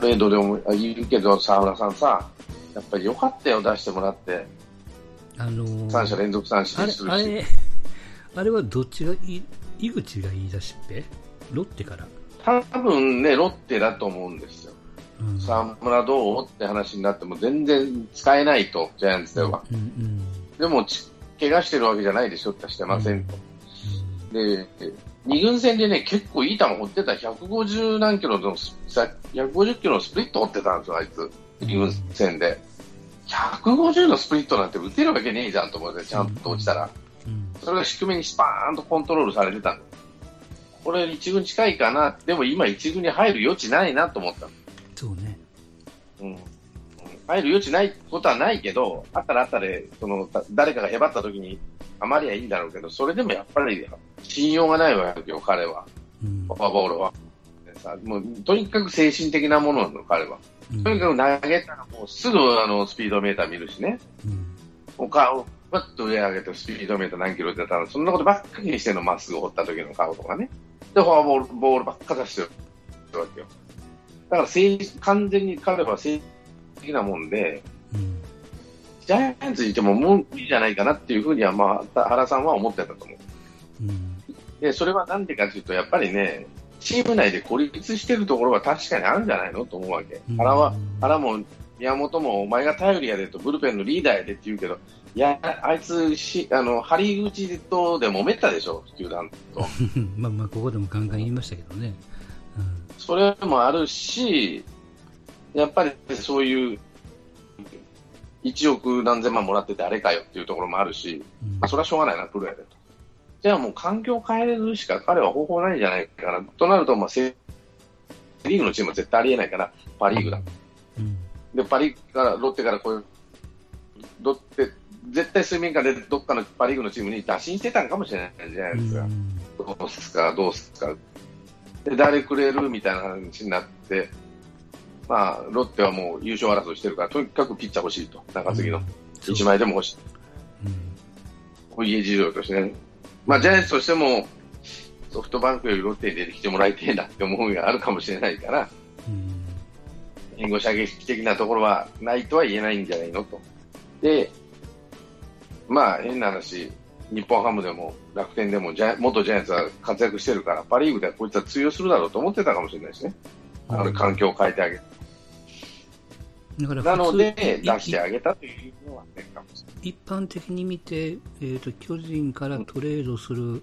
レードでも言うけど、沢村さんさ、やっぱりよかったよ、出してもらって。あのー、3者連続三振するし。あれ、あれ はどっちがいい、井口が言い出しっぺ？ロッテから多分ね、ロッテだと思うんですよ。うん、沢村どうって話になっても全然使えないと、ジャイアンツでは。うんうん、でも、怪我してるわけじゃないでしょってしてませんと。で、2軍戦でね、結構いい球放ってた、150何キロの、150キロのスプリット放ってたんですよ、あいつ。2軍戦で。150のスプリットなんて打てるわけねえじゃんと思って、ちゃんと落ちたら。それが低めにスパーンとコントロールされてたんこれ1軍近いかな、でも今1軍に入る余地ないなと思ったそうね。うん。入る余地ないことはないけど、あったらあったで、その、誰かがへばった時に、あまりはいいんだろうけど、それでもやっぱり信用がないわけよ、彼は。フォアボールは。さもうとにかく精神的なものなの、彼は。とにかく投げたらもうすぐあのスピードメーター見るしね。うん、お顔、バッと上上げてスピードメーター何キロ出たら、そんなことばっかりにしてのまっすぐ掘った時の顔とかね。で、フォアボールボールばっか出してるわけよ。だから完全に彼は正的なもんで、うん、ジャイアンツにいてももう無理じゃないかなっていうふうには、まあ、原さんは思ってたと思う。うん、で、それはなんでかというと、やっぱりね、チーム内で孤立してるところは確かにあるんじゃないのと思うわけ。原は、原も宮本もお前が頼りやでと、ブルペンのリーダーやでって言うけど、いや、あいつし、あの、張り口とで揉めたでしょ、球団と。まあまあ、ここでもガンガン言いましたけどね。うん、それもあるし、やっぱりそういう、1億何千万もらっててあれかよっていうところもあるし、うん、まあ、それはしょうがないな、プロやでと。じゃあもう環境を変えるしか彼は方法ないんじゃないかな。となると、まあ、セリーグのチームは絶対ありえないから、パ・リーグだ。うん、で、パ・リーグから、ロッテからこういう、ロッテ、絶対水面下でどっかのパ・リーグのチームに打診してたんかもしれないじゃないですか。どうすか、どうすか。で、誰くれるみたいな話になって、まあ、ロッテはもう優勝争いしてるから、とにかくピッチャー欲しいと。中継ぎの。1枚でも欲しい。うん、家事情としてね。まあ、ジャイアンツとしても、ソフトバンクよりロッテに出てきてもらいたいなって思うがあるかもしれないから、援護射撃的なところはないとは言えないんじゃないのと。で、まあ、変な話、日本ハムでも楽天でもジャ元ジャイアンツは活躍してるから、パ・リーグではこいつは通用するだろうと思ってたかもしれないですね。あの環境を変えてあげる。なので、出してあげたというのはね、かもしれない。一般的に見て、えーと、巨人からトレードする、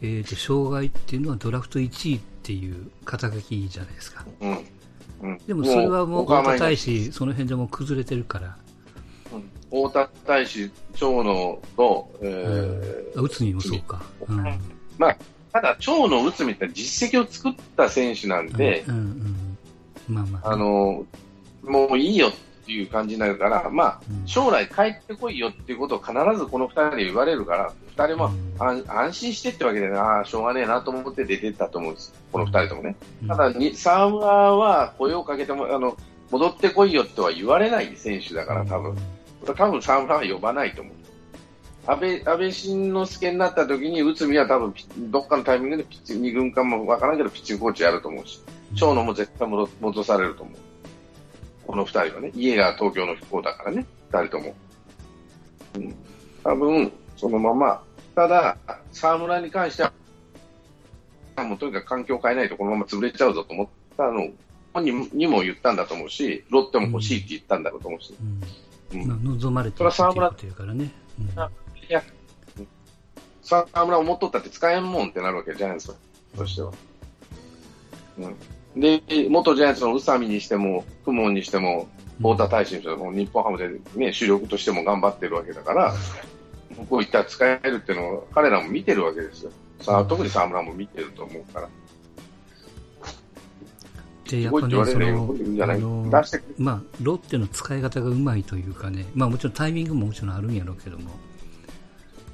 えーと、障害っていうのはドラフト1位っていう肩書きじゃないですか、うんうん、でもそれはもう太田大使、その辺でも崩れてるから、うん、太田大使、長野と、えー、内海もそうか、うん、まあ、ただ、長野、内海って実績を作った選手なんで、うんうんうん、まあまあ、あのもういいよっていう感じになるから、まあ、将来帰ってこいよっていうことを必ずこの2人で言われるから、2人も安安心してってわけで、ああ、しょうがねえなと思って出てったと思うんです、この2人ともね。ただに、沢村は声をかけても、あの、戻ってこいよとは言われない選手だから、多分。多分沢村は呼ばないと思う。安倍、安倍晋之助になった時に、内海は多分、どっかのタイミングでピッチ、2軍かもわからんけど、ピッチングコーチやると思うし、長野も絶対戻されると思う。この二人はね、家が東京の不幸だからね、二人とも。うん、多分、そのまま、ただ、沢村に関しては、もうとにかく環境を変えないとこのまま潰れちゃうぞと思ったの本人にも言ったんだと思うし、ロッテも欲しいって言ったんだろうと思うし。うんうん、望まれてるっていうからね。うん、いや、沢村を持っとったって使えんもんってなるわけじゃないですか、としては。うんで、元ジャイアンツの宇佐美にしても、公文にしても、太田大使にしても、日本ハムでね、主力としても頑張ってるわけだから、こういった使えるっていうのを彼らも見てるわけですよ。さあ、特に沢村も見てると思うから。で、やっぱね、その、あのまあ、ロッテの使い方がうまいというかね、まあもちろんタイミングももちろんあるんやろうけども、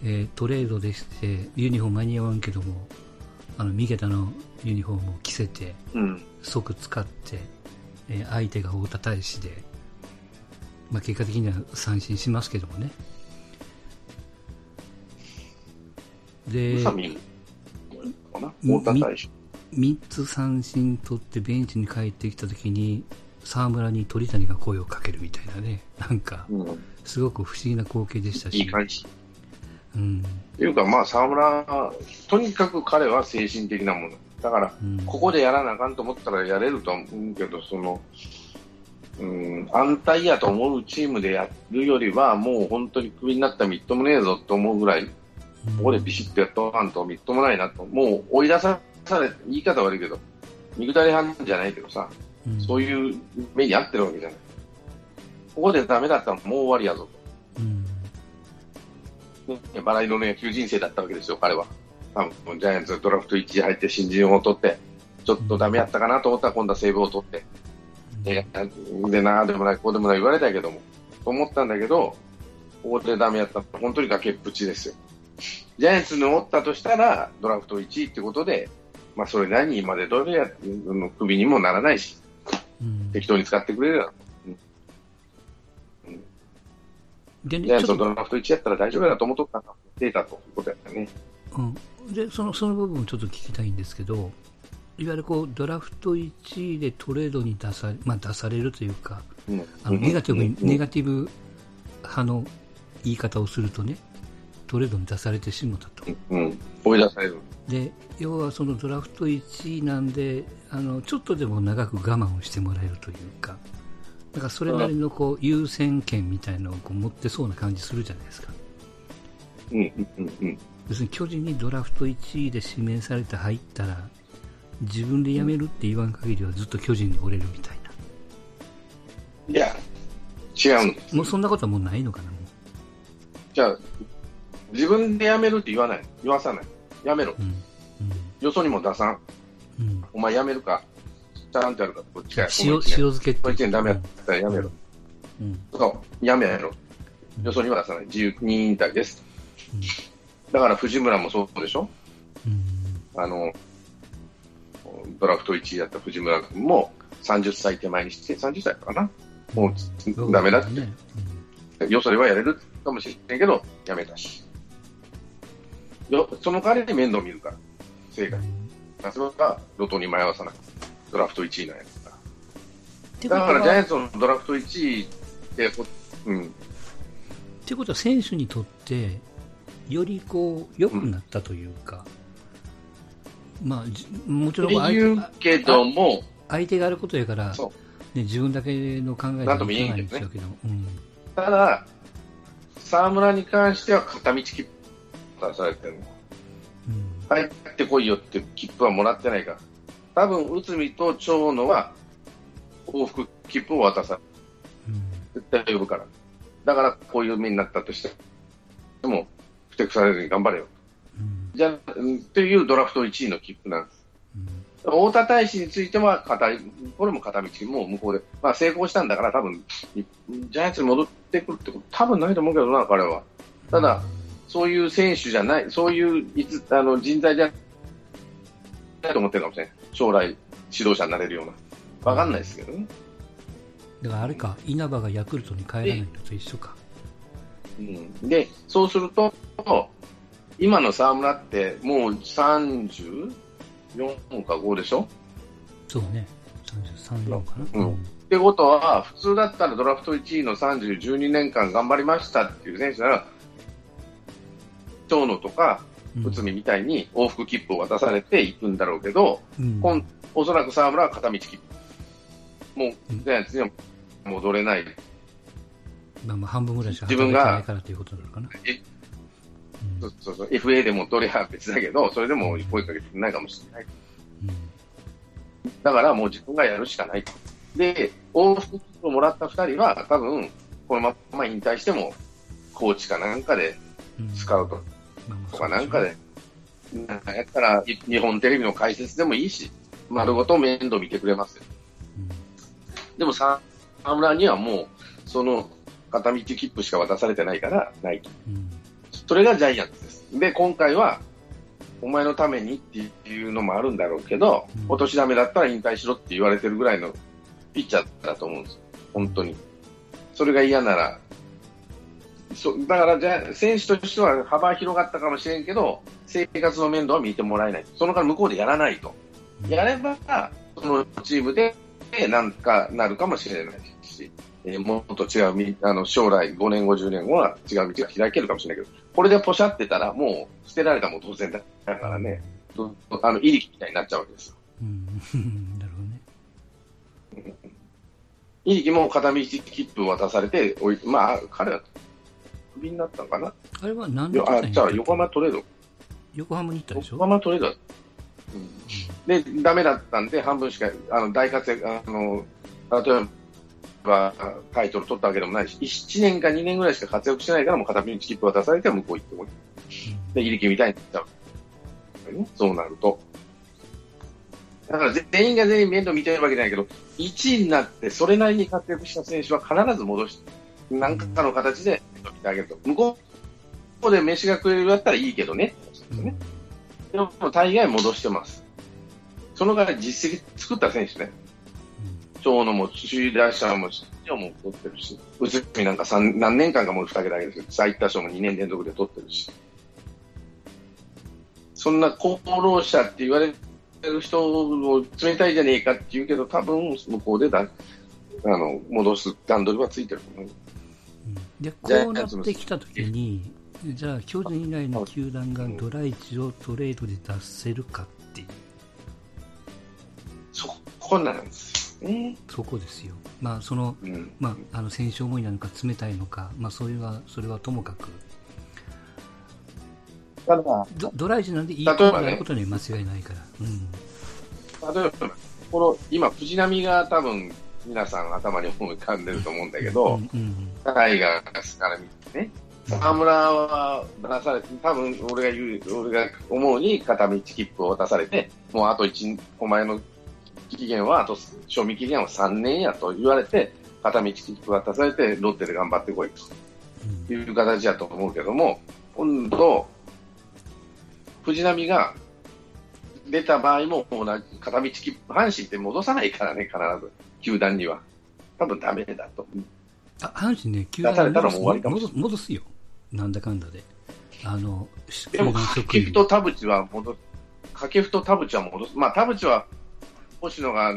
えー、トレードでして、ユニフォーム間に合わんけども、あの、三桁のユニフォームを着せて、うん、即使って、えー、相手が太田大使で、まあ、結果的には三振しますけどもね。で、3つ三振取ってベンチに帰ってきたときに、沢村に鳥谷が声をかけるみたいなね、なんか、すごく不思議な光景でしたし。いい感じ。うん。っていうか、まあ、沢村、とにかく彼は精神的なもの。だから、うん、ここでやらなあかんと思ったらやれると思うけど、その、うん、安泰やと思うチームでやるよりは、もう本当にクビになったらみっともねえぞと思うぐらい、ここでビシッとやっとかんとみっともないなと、もう追い出され、言い方悪いけど、見下り犯じゃないけどさ、うん、そういう目に遭ってるわけじゃない。ここでダメだったらもう終わりやぞと。うんね、バラ色の野球人生だったわけですよ、彼は。多分ジャイアンツドラフト1位入って新人を取って、ちょっとダメやったかなと思ったら今度はセーブを取って、で、でなあでもない、こうでもない言われたけども、と思ったんだけど、ここでダメやった本当に崖っぷちですよ。ジャイアンツにおったとしたら、ドラフト1位ってことで、まあ、それ何までどれやの首にもならないし、うん、適当に使ってくれるうん、でね、ジャイアンツのドラフト1位やったら大丈夫だと思っとったか、データということやったね。うん、でそのその部分をちょっと聞きたいんですけど、いわゆるこうドラフト1位でトレードに出さ,、まあ、出されるというか、うん、あのネガティブ、うん、ネガティブ派の言い方をするとね、トレードに出されてしもたと。うん、追い出される。で、要はそのドラフト1位なんで、あのちょっとでも長く我慢をしてもらえるというか、だからそれなりのこう優先権みたいなのをこう持ってそうな感じするじゃないですか。うん。うん。うん、要するに巨人にドラフト1位で指名されて入ったら、自分で辞めるって言わん限りはずっと巨人に折れるみたいな。いや、違うんもうそんなことはもうないのかな、じゃあ、自分で辞めるって言わない。言わさない。辞めろ。うんうん、よそにも出さん。うん、お前辞めるか。ちゃんとやるか。こっちや。塩塩漬けって。こっちにダメやったら辞めろ。うん、そう、辞めろ。よそには出さない。自由任引退です。だから藤村もそうでしょ、うん、あの、ドラフト1位だった藤村君も30歳手前にして、30歳かな、もうダメだって、うん、よそではやれるかもしれないけど、やめたし、よその代わりに面倒見るから、正解。それが路頭に迷わさない、ドラフト1位なんや。だからジャイアンツのドラフト1位って、うん。ってことは選手にとって、よりこう良くなったというか、まあ、もちろん相手けども相手があることやから、ね、自分だけの考えじゃいけないんですよけど、うん、ただ、沢村に関しては片道切符出されてるの、うん、入ってこいよって切符はもらってないから、多分内海と長野は往復切符を渡さ、うん、絶対呼ぶから、だからこういう目になったとして、でも、ふてくされずに頑張れよ。じゃというドラフト1位の切符なんです。うん、太田大使については片、これも片道、もう向こうで、まあ、成功したんだから、多分ジャイアンツに戻ってくるってこと、多分ないと思うけどな、彼は。ただ、そういう選手じゃない、そういういつあの人材じゃないと思ってるかもしれない、将来、指導者になれるような、分かんないですけどね。だからあれか、稲葉がヤクルトに帰らないのと一緒か。うん、でそうすると、今の沢村ってもう34か5でしょ？そうね。33、4かな。うん。ってことは、普通だったらドラフト1位の30、12年間頑張りましたっていう選手なら、長野とか内海みたいに往復切符を渡されていくんだろうけど、うん、おそらく沢村は片道切符。もう、ジャイアンツには戻れない。まあまあ半分ぐらいしか働いてないからということなのかな。そうそうそう、FA でも取りは別だけど、それでも声かけてくれないかもしれない。うん、だからもう自分がやるしかない。で、往復をもらった2人は、多分、このまま引退しても、コーチかなんかで、スカウトとかなんかで、なんかやったら、日本テレビの解説でもいいし、丸ごと面倒見てくれますよ。でも、沢村にはもう、その片道切符しか渡されてないから、ないと。うんそれがジャイアンツです。で、今回は、お前のためにっていうのもあるんだろうけど、うん、お年玉だったら引退しろって言われてるぐらいのピッチャーだと思うんですよ。本当に。それが嫌なら、そだからじゃ選手としては幅広がったかもしれんけど、生活の面倒は見てもらえない。そのから向こうでやらないと。やれば、そのチームでなんかなるかもしれないし、えー、もっと違うあの将来5年後、10年後は違う道が開けるかもしれないけど、これでポシャってたらもう捨てられたも当然だからね、あの、いりきみたいになっちゃうわけですよ。うん、なるほどね。いりきも片道切符渡されて、おいまあ、彼はクビになったのかな？あれは何であ、じゃあ横浜トレード。横浜に行ったでしょ？横浜トレード。うん、で、ダメだったんで、半分しか、あの、大活躍、あの、例えば、タイトル取ったわけでもないし、1年か2年ぐらいしか活躍してないから、もう片道切符渡されて向こう行ってもで、入りみたいになっちゃう。そうなると。だから全員が全員面倒見てるわけじゃないけど、1位になってそれなりに活躍した選手は必ず戻して、何かの形で見てあげると。向こうで飯が食えるだったらいいけどね。ねでも大概戻してます。そのぐらい実績作った選手ね。長野も首位打者も出場も取ってるし、内海なんか何年間かもう2桁ですけど、最多勝も2年連続で取ってるし。そんな功労者って言われる人を冷たいじゃねえかって言うけど、多分向こうでだあの戻す段取りはついてると思う。でこうなってきたときに、じゃあ、巨人以外の球団がドライチをトレードで出せるかっていう。そこなんですよね。そこですよ。まあ、その、うん、まあ、あの、選手思いなのか冷たいのか、まあ、そういうは、それはともかく。だからドドライチなんでいいことやることには間違いないから。うん、例えば、この、今、藤波が多分、皆さん頭に思い浮かんでると思うんだけど、うんうん、タイガースから見てね、沢村は出されて、多分俺が言う、俺が思うに片道切符を渡されて、もうあと1、お前の期限は、あと賞味期限は3年やと言われて、片道切符渡されて、ロッテで頑張ってこいという形だと思うけども、今度、藤波が出た場合も、同じ片道切符、阪神って戻さないからね、必ず、球団には。多分ダメだと。あ阪神ね、球団に戻すよ。なんだかんだで。あの、でも、掛布と田淵は戻す。掛布と田淵は戻す。まあ、田淵は、星野が、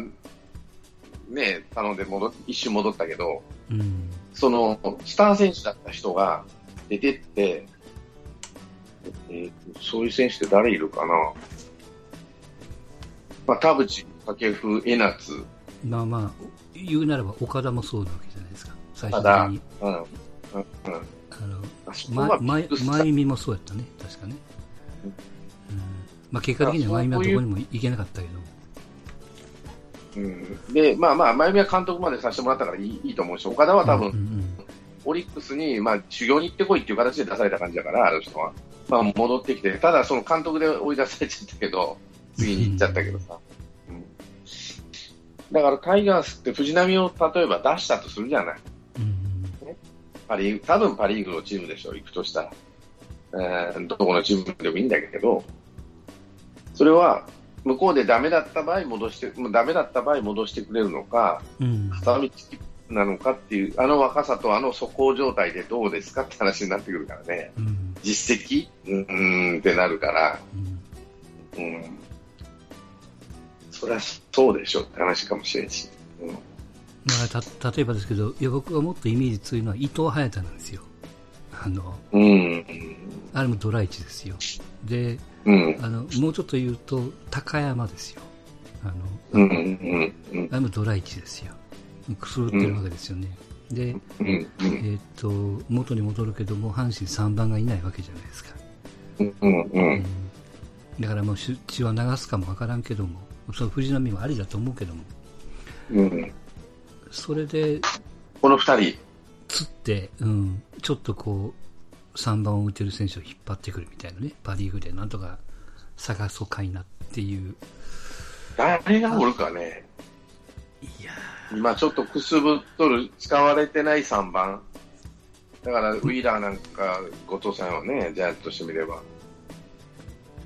ね、頼んで戻、一瞬戻ったけど、うん、その、スター選手だった人が出てって、えー、そういう選手って誰いるかな？まあ、田淵、掛布、江夏。まあまあ、言うならば岡田もそうなわけじゃないですか、最初的に。うん。うん。うんあの、ま、ま、まゆみもそうやったね、確かね。うん。まあ、結果的にはまゆみはどこにも行けなかったけど。うん。で、まあまあ、まゆみは監督までさせてもらったからいいいいと思うし、岡田は多分、オリックスに、まあ、修行に行ってこいっていう形で出された感じだから、ある人は。まあ、戻ってきて、ただその監督で追い出されちゃったけど、次に行っちゃったけどさ。うん、だからタイガースって藤浪を例えば出したとするじゃない。パリ多分パ・リーグのチームでしょう、行くとしたら。えー、どこのチームでもいいんだけど、それは向こうでダメだった場合戻して、ダメだった場合戻してくれるのか、うん、片道なのかっていう、あの若さとあの素行状態でどうですかって話になってくるからね、うん、実績？うんってなるから、うん、うん、そりゃそうでしょって話かもしれんし。うん。だから例えばですけど、いや僕がもっとイメージ強いのは伊藤隼太なんですよ。あの、うん、あれもドライチですよ。で、うん、あのもうちょっと言うと、高山ですよ。あの、うんうんうん、あれもドライチですよ。くすぶってるわけですよね。で、うんえー、っと、元に戻るけども、阪神3番がいないわけじゃないですか。うんうんだからもう血は流すかもわからんけども、その藤波もありだと思うけども、うん、それで、この二人。つって、うん、ちょっとこう、3番を打てる選手を引っ張ってくるみたいなね、パ・リーグでなんとか探そうかいなっていう。誰がおるかね。いや今ちょっとくすぶっとる、使われてない3番。だから、ウィーラーなんか、後藤さんはね、ジャイアンしてみれば。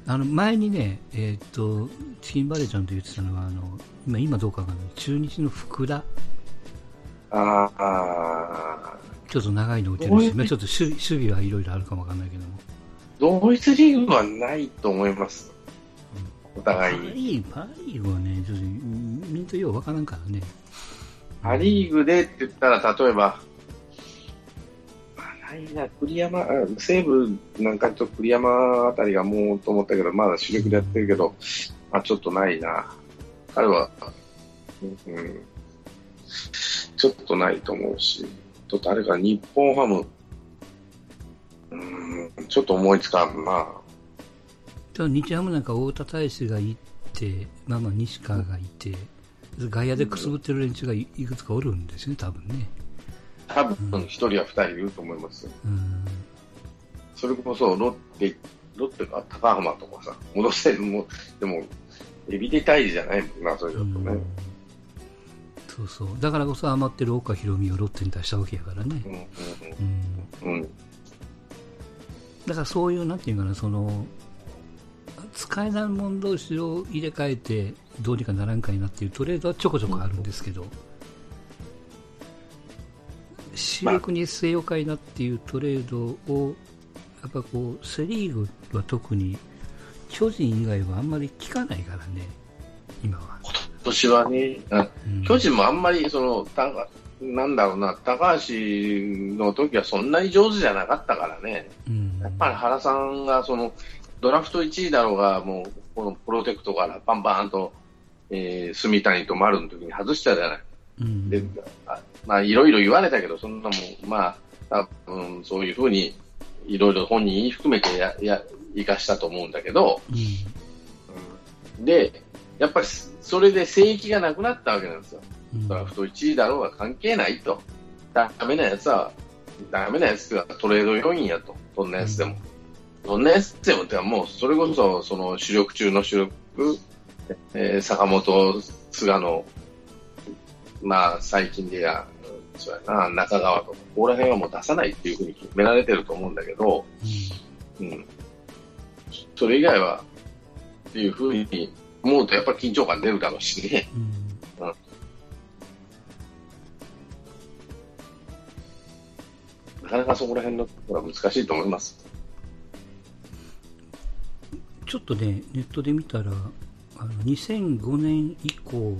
あの前にね、えー、っとチキンバレーちゃんと言ってたのはあの今今どうかわかんない中日の福田ああ。ちょっと長いの打てるし、ちょっと守守備はいろいろあるかもわかんないけども。同一リーグはないと思います。お互いに。パリーグ、はね、ちょっと、みんとようわからんからね。パリーグでって言ったら、例えば、ないな、栗山、西武なんかちょっと栗山あたりがもうと思ったけど、まだ主力でやってるけど、あ、ちょっとないな。彼は、うん、ちょっとないと思うし、と誰か日本ハム、うん、ちょっと思いつかんな。日ハムなんか太田大使がいて、まあまあ西川がいて、外野でくすぶってる連中がいくつかおるんですね、多分ね。多分一人や二人いると思いますよ。うん、それこそロッテ、ロッテか高浜とかさ、戻せるも、でも、エビで退治じゃないもんな、それだとね。うん、そうそう。だからこそ余ってる岡宏美をロッテに出したわけやからね。うん。うん。だからそういう、なんていうかな、その、使えないもん同士を入れ替えてどうにかならんかいなっていうトレードはちょこちょこあるんですけど、主力に据えようかいなっていうトレードを、やっぱこう、セ・リーグは特に、巨人以外はあんまり聞かないからね、今は。今年はね、うん、巨人もあんまり、その、たなんだろうな、高橋の時はそんなに上手じゃなかったからね、うん、やっぱり原さんがそのドラフト1位だろうが、もうこのプロテクトからバンバンと、えー、住谷と丸の時に外したじゃない。うん、でまあ、いろいろ言われたけど、そんなもん、まあ、多分そういうふうに、いろいろ本人含めてや、や、生かしたと思うんだけど、うん、で、やっぱりそれで聖域がなくなったわけなんですよ。ドラフト1位だろうが関係ないと。ダメなやつは、ダメなやつはトレード要員やと。どんなやつでも。どんなやつでもってもう、それこそ、その主力中の主力、えー、坂本、菅野、まあ、最近でや、そうやな、中川とか、ここら辺はもう出さないっていうふうに決められてると思うんだけど、うん、うん、それ以外は、っていうふうに思うと、やっぱり緊張感出るだろうしね。うん、うんなかなかそこら辺のところは難しいと思います。ちょっとね、ネットで見たら、あの2005年以降、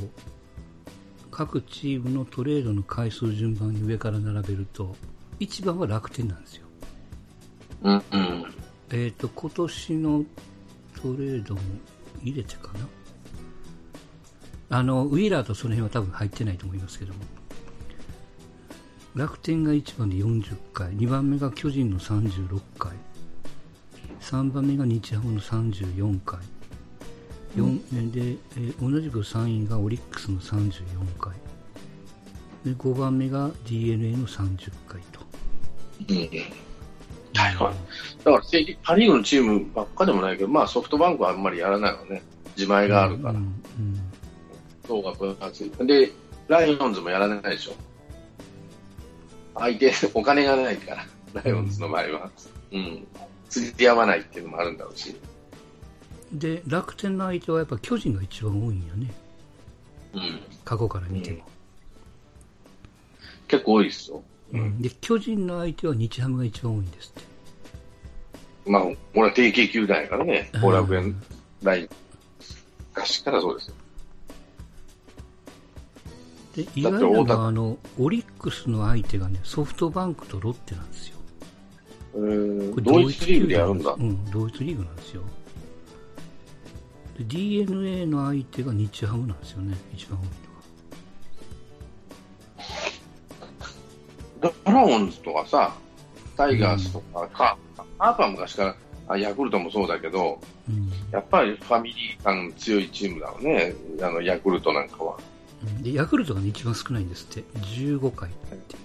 各チームのトレードの回数順番に上から並べると、一番は楽天なんですよ。うんうん。えっ、と、今年のトレードも入れてかな？あの、ウィーラーとその辺は多分入ってないと思いますけども。楽天が1番で40回、2番目が巨人の36回、3番目が日ハムの34回、4で、えー、同じく3位がオリックスの34回で5番目が d n a の30回と。うん、はいはい。だからパ・リーグのチームばっかでもないけど、まあ、ソフトバンクはあんまりやらないわね、自前があるから、うんうん、層が分厚い。で、ライオンズもやらないでしょ。相手、お金がないから、ライオンズの場合は。うん。釣り合わないっていうのもあるんだろうし。で楽天の相手はやっぱ巨人が一番多いんよね、うん、過去から見ても、うん、結構多いですよ、うん、で巨人の相手は日ハムが一番多いんですって。まあ俺は定型球団やからね。後楽園大昔からそうですよ。で意外なのはあのオリックスの相手がねソフトバンクとロッテなんですよ。えー、同一リーグでやるんだ。うん同一リーグなんですよ。d n a の相手が日ハムなんですよね、一番多いのは。ンズとかさ、タイガースとか、うん、カープは昔からあ、ヤクルトもそうだけど、うん、やっぱりファミリー感強いチームだよね、あのヤクルトなんかは。でヤクルトが一番少ないんですって、15回って。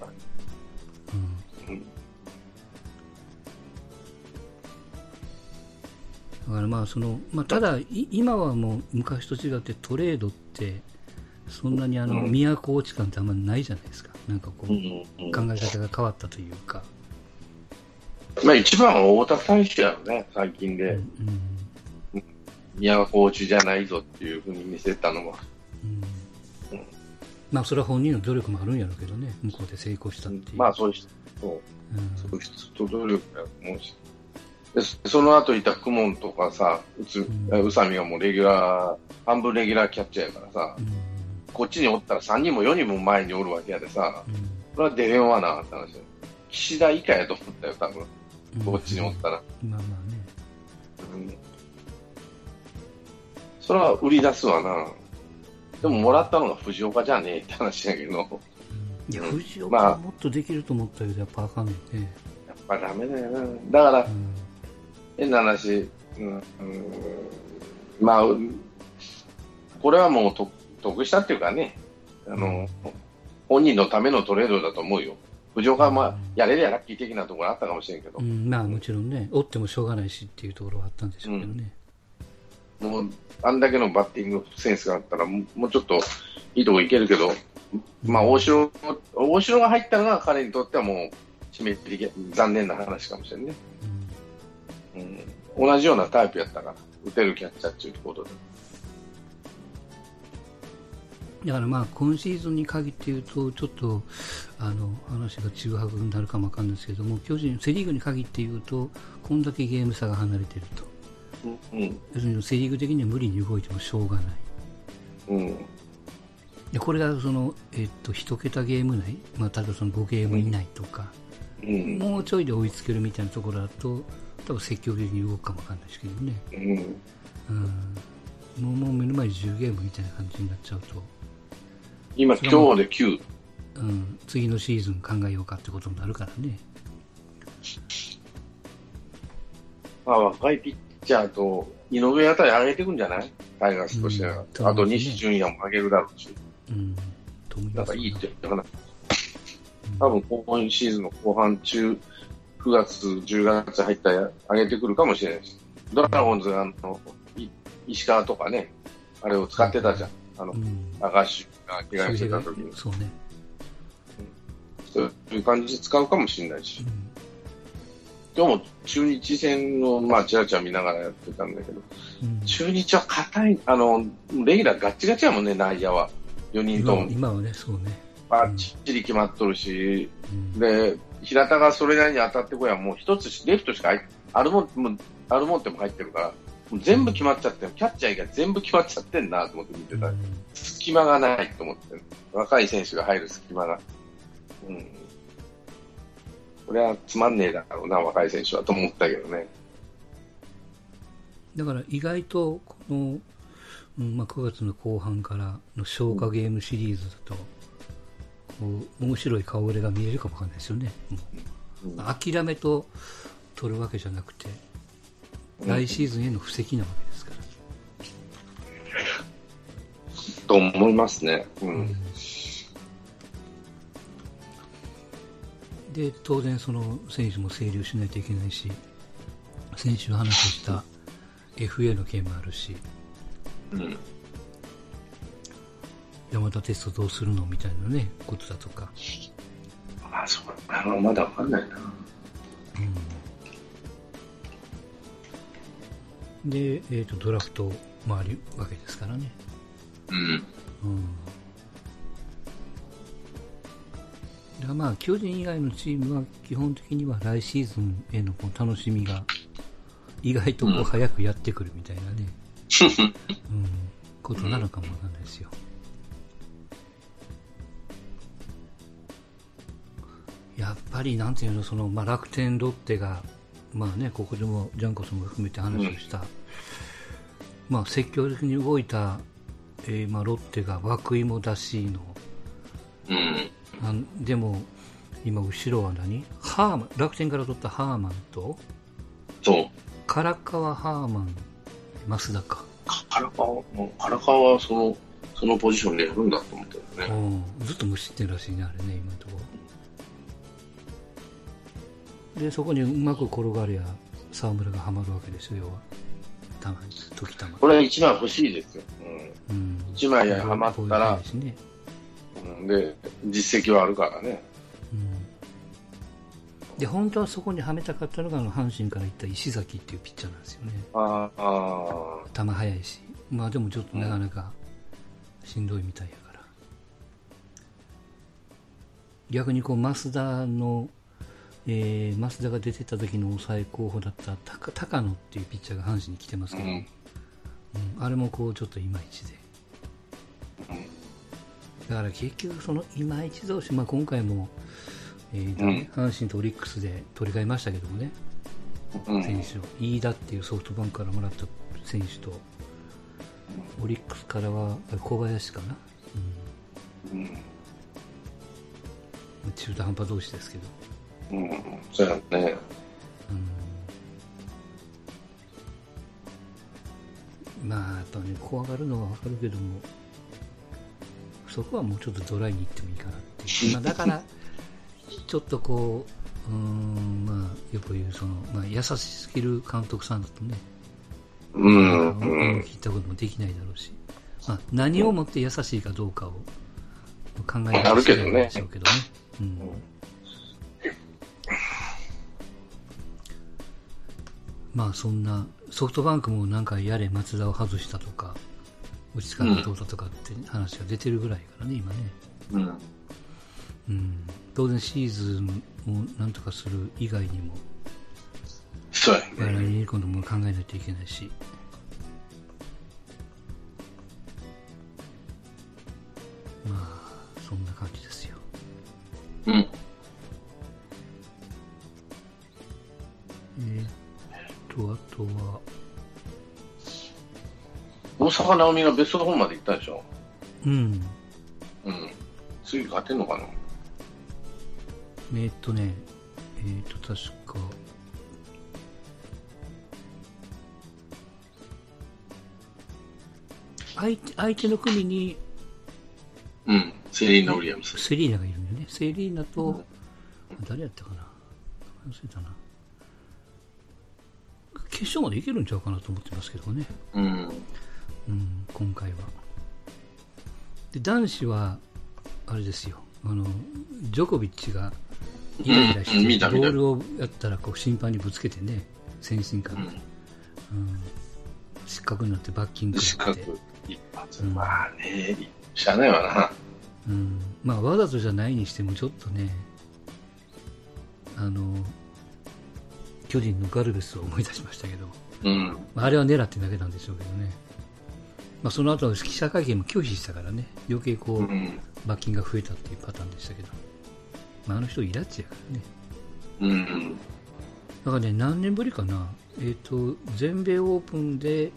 だからまあその、まあ、ただ、今はもう昔と違ってトレードってそんなにあの都落ち感ってあんまりないじゃないですか、なんかこう、考え方が変わったというか。まあ、一番は太田大使やろね、最近で、うんうん、都落ちじゃないぞっていうふうに見せたのは。うん、まあ、それは本人の努力もあるんやろうけどね、向こうで成功したっていう。まあ、そういう。人、そういう人努力やと思うし。でその後いたクモンとかさ、宇佐美がもうレギュラー、半分レギュラーキャッチャーやからさ、うん、こっちにおったら3人も4人も前におるわけやでさ、うん、それは出れんわなって話岸田以下やと思ったよ、多分。こっちにおったら。まあまあね。うん。それは売り出すわな。でももらったのが藤岡じゃねえって話やけど。いや、藤岡はもっとできると思ったけど、やっぱあかんねね。やっぱダメだよな。だから、変な話、うん、うん、まあ、これはもうと得したっていうかね、あの、本人のためのトレードだと思うよ。藤岡はまあ、やれりゃラッキー的なところあったかもしれんけど。うん、まあもちろんね、折ってもしょうがないしっていうところはあったんでしょうけどね。うん、もう、あんだけのバッティングセンスがあったら、もうちょっといいとこいけるけど、まあ大城、大城が入ったのが彼にとってはもう、締め切り残念な話かもしれんね。うん、同じようなタイプやったから、打てるキャッチャーっていうことで。だからまあ今シーズンに限って言うと、ちょっとあの話が中白になるかもわかんないですけども、巨人、セ・リーグに限って言うと、こんだけゲーム差が離れてると、うんうん、要するにセ・リーグ的には無理に動いてもしょうがない、うん、でこれがその、えっと、1桁ゲーム内、まあ、例えばその5ゲーム以内とか、うん、もうちょいで追いつけるみたいなところだと、多分積極的に動くかもわかんないですけどね。うん、うんもうもう目の前に10ゲームみたいな感じになっちゃうと。今、今日で9。うん、次のシーズン考えようかってことになるからね。まあ、若いピッチャーと井上あたり上げていくんじゃない？タイガースとしては。うん、あと西純也も上げるだろうし。うん。なんかいいって言ったかな。多分、今シーズンの後半中、9月、10月入ったら上げてくるかもしれないし。ドラゴンズ、あの、石川とかね、あれを使ってたじゃん。あの、うん、赤石が怪我してた時に。そうね。そういう感じで使うかもしれないし。今日も中日戦の、まあ、ちらちら見ながらやってたんだけど、うん、中日は硬い、あの、レギュラーガッチガチやもんね、内野は。4人とも。今はね、そうね。バッチリ決まっとるし、うん、で、平田がそれなりに当たってこや、もう一つレフトしかあるもん、もあるもんっても入ってるから、全部決まっちゃって、キャッチャー以外全部決まっちゃってんなと思って見てた、うん、隙間がないと思って、若い選手が入る隙間が。うん。これはつまんねえだろうな、若い選手はと思ったけどね。だから意外と、この、うんまあ、9月の後半からの消化ゲームシリーズだと、こう面白い顔ぶれが見えるかもわかんないですよね。うん、諦めと取るわけじゃなくて、来シーズンへの布石なわけですから。と思いますね。うん、で当然、その選手も整理をしないといけないし、選手の話した FA の件もあるし、うん、山田テストどうするのみたいなね、ことだとか。あ、そうあまだわかんないな。で、えーと、ドラフトもあるわけですからね。うん。うん。だからまあ、巨人以外のチームは基本的には来シーズンへのこの楽しみが意外とこう早くやってくるみたいなね、うん、ことなのかもわかんないですよ。やっぱりなんていうの、その、まあ、楽天、ロッテがまあね、ここでもジャンコさんも含めて話をした、うん、まあ、積極的に動いた、えーまあ、ロッテが涌井も出しの、うん、でも今、後ろは何？ハーマン楽天から取ったハーマンとそう。唐川ハーマン、増田か。唐川？唐川はそのそのポジションでやるんだと思ったよね、うん、ずっと無失点らしいね、あれね、今のところ。でそこにうまく転がりゃ沢村がはまるわけですよ。要はたまに時たまこれは1枚欲しいですよ、うん。うん、1枚はまったらで、ね。うん、で実績はあるからね、うん、で本当はそこにはめたかったのがあの阪神から行った石崎っていうピッチャーなんですよね。ああ球速いし。まあでもちょっとなかなかしんどいみたいやから、逆にこう増田のえー、増田が出てた時の抑え候補だった高野っていうピッチャーが阪神に来てますけど、うん、うん、あれもこうちょっといまいちで、だから結局そのいまいち同士、まあ、今回も、えー、うん、阪神とオリックスで取り替えましたけどもね、うん、選手を。飯田っていうソフトバンクからもらった選手とオリックスからは小林かな、うん、中途半端同士ですけど。うん、そうやね。うん、まあ、やっぱね、怖がるのはわかるけども、そこはもうちょっとドライに行ってもいいかなっていう。まあ、だから、ちょっとこう、うん、まあ、よく言う、その、まあ、優しすぎる監督さんだとね、うん。聞いたこともできないだろうし、まあ、何をもって優しいかどうかを考えてるんでしょうけどね。うんまあそんなソフトバンクもなんかやれ松田を外したとか落ち着かなどうだとかって話が出てるぐらいからね、今ね、うん、うん、当然シーズンをなんとかする以外にもそうやね。来年今度も考えないといけないしあとは。大阪なおみがベスト4まで行ったでしょ？うん。うん。次勝てんのかな？えー、っとね、えー、っと、確か。相手相手の国に、うん、セリーナ・ウィリアムス。セリーナがいるんだよね。セリーナと、うん、誰やったかな？忘れたな。決勝までいけるんちゃうかなと思ってますけどね、うん、うん、今回は。で男子は、あれですよ、あのジョコビッチがイライラして、ボールをやったらこう審判にぶつけてね、先進から、うん、うん、失格になって罰金食って。一発、うん、まあね、しゃあないわな。うん、まあわざとじゃないにしてもちょっとね、あの巨人のガルベスを思い出しましたけど、うん、あれは狙ってだけなんでしょうけどね、まあ、その後記者会見も拒否したからね。余計こう、うん、罰金が増えたっていうパターンでしたけど、まあ、あの人イラッチやからね、うん、だからね何年ぶりかな、えーと、全米オープンで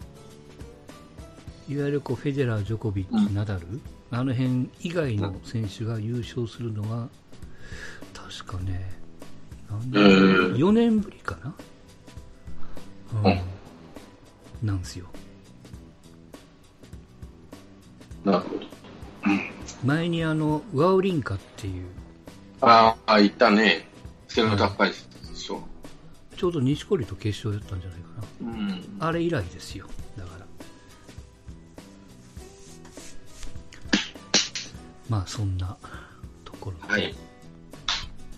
いわゆるこうフェデラー、ジョコビッチ、ナダル、あの辺以外の選手が優勝するのは確かね4年ぶりかな、うん、なんですよ。なるほど。前にあの、ワウリンカっていう。ああ、いたね。背の高いでしょ。ちょうど錦織と決勝やったんじゃないかな。うん、あれ以来ですよ。だから。まあ、そんなところで。はい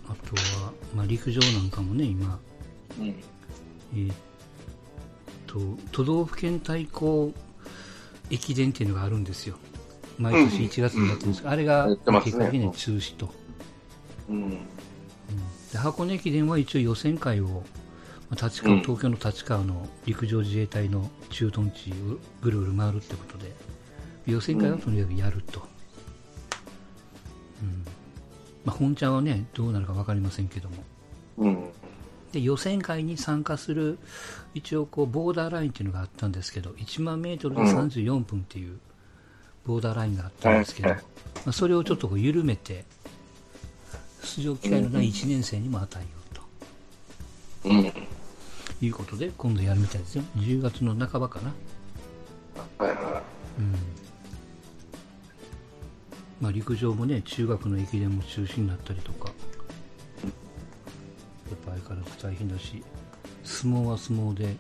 あとは、まあ、陸上なんかもね、今、うん、えー、っと、都道府県対抗駅伝っていうのがあるんですよ。毎年1月にやってるんです。けど、うん、あれが結果的に中止と。うん、うん、で箱根駅伝は一応予選会を、立川東京の立川の陸上自衛隊の駐屯地をぐるぐる回るってことで、予選会はとにかくやると。うんまあ、本ちゃんはね、どうなるか分かりませんけども。うん、で予選会に参加する一応こうボーダーラインっていうのがあったんですけど1万メートルで34分っていうボーダーラインがあったんですけど、まあ、それをちょっとこう緩めて出場機会のない1年生にも与えようと、うん、いうことで今度やるみたいですよ。10月の半ばかな、うんまあ、陸上もね中学の駅伝も中止になったりとか。やっぱ相変わらず大変だし相撲は相撲で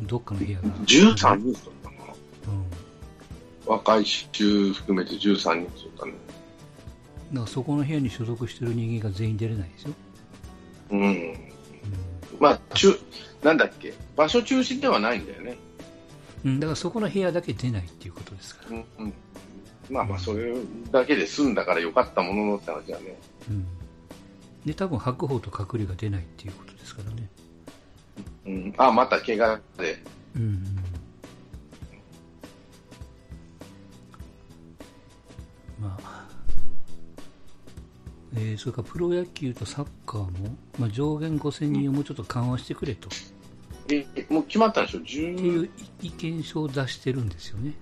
どっかの部屋が。13人だったかな、うん、若い衆含めて13人だったねだからそこの部屋に所属してる人間が全員出れないですよ。うん、うん、まあ中なんだっけ？場所中心ではないんだよね。うん。だからそこの部屋だけ出ないっていうことですから、うんうんまあまあ、それだけで済んだからよかったもののって話だね。うん。で、多分白鵬と隔離が出ないっていうことですからね。うん、あ、また怪我で。うん、うんまあ、えー、それからプロ野球とサッカーも、まあ、上限5000人をもうちょっと緩和してくれと。え、もう決まったんでしょ、っていう意見書を出してるんですよね。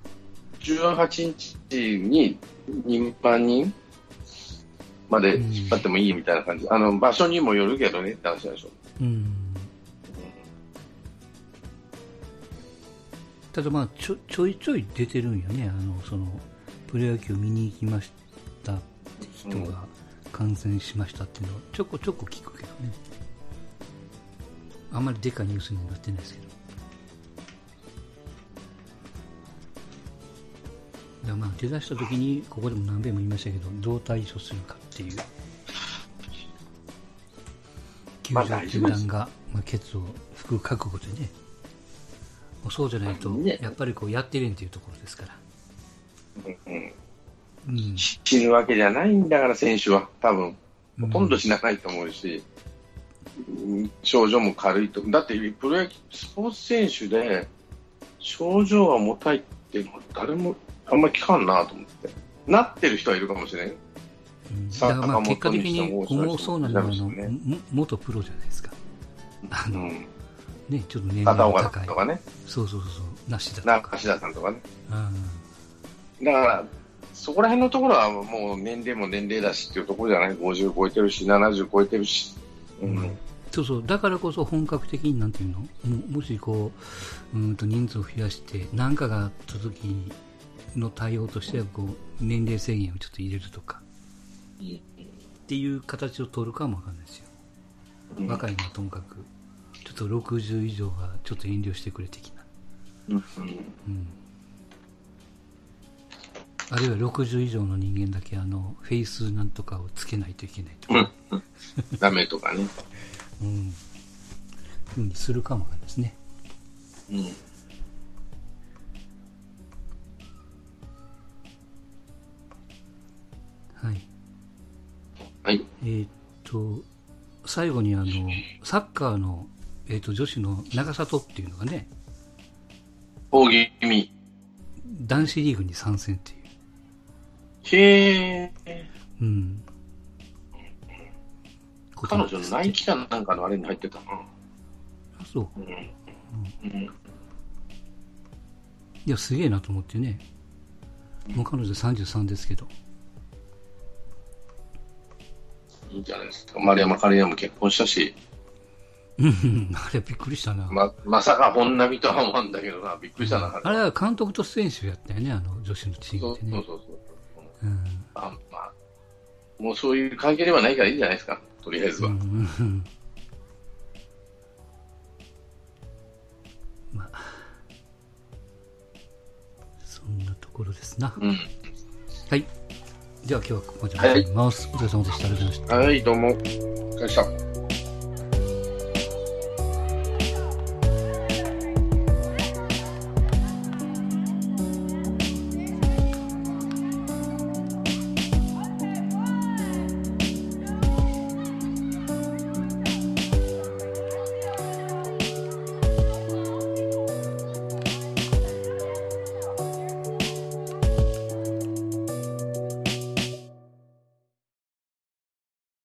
18日に2万人まで引っ張ってもいいみたいな感じ、うん、あの場所にもよるけどねって話でしょ。うん。ただまあちょちょいちょい出てるんよね。あのそのプロ野球見に行きましたって人が感染しましたっていうのはちょこちょこ聞くけどね。あんまりでかいニュースにはなってないですけどだまあ出だした時にここでも何べんも言いましたけどどう対処するかっていう。球場球団が、まあ、ケツを拭く覚悟でね。そうじゃないと、やっぱりこうやってるんっていうところですから。うん、死ぬわけじゃないんだから、選手は、多分。ほとんど死なないと思うし、うん、症状も軽いと、だってプロ野球、スポーツ選手で症状が重たいって誰もあんまり聞かんなと思って、なってる人はいるかもしれない。だからまあ結果的に重そうなのは、ね、元プロじゃないですか。あの、うんね、ちょっと年齢が高い。とかね。そうそうそうそう、梨田とか。梨田さんとかね。うん。だから、そこら辺のところはもう年齢も年齢だしっていうところじゃない ?50 超えてるし、70超えてるし。うん。そうそう、だからこそ本格的になんていうの？ももしこう、うんと人数を増やして、何かがあった時の対応としてはこう、年齢制限をちょっと入れるとか、っていう形を取るかもわかんないですよ。若いのはともかく。と60以上はちょっと遠慮してくれ的な、うん、うん、あるいは60以上の人間だけあのフェイスなんとかをつけないといけないとか、うん、ダメとかね。うん。にするかもわかんないですね。うんはいはいえー、っと最後にあのサッカーのえっ、ー、と、女子の長里っていうのがね、大気味。男子リーグに参戦っていう。へえ。うん。彼女のナイキかなんかのあれに入ってたな。あ、そう。うん。うん、いや、すげえなと思ってね。もう彼女33ですけど。いいんじゃないですか。丸山カリナも結婚したし。うん、あれびっくりしたな。ま、まさか本並とは思うんだけどな、びっくりしたな。あれは監督と選手やったよね、あの女子のチームでね。そうそうそうそう。うん、あまあ、もうそういう関係ではないからいいんじゃないですか、とりあえずは。うん、まあ、そんなところですな。うん、はい。では今日はここまでになります。はい、お疲れ様でした。ありがとうございました。はい、どうも。お疲れ様でした。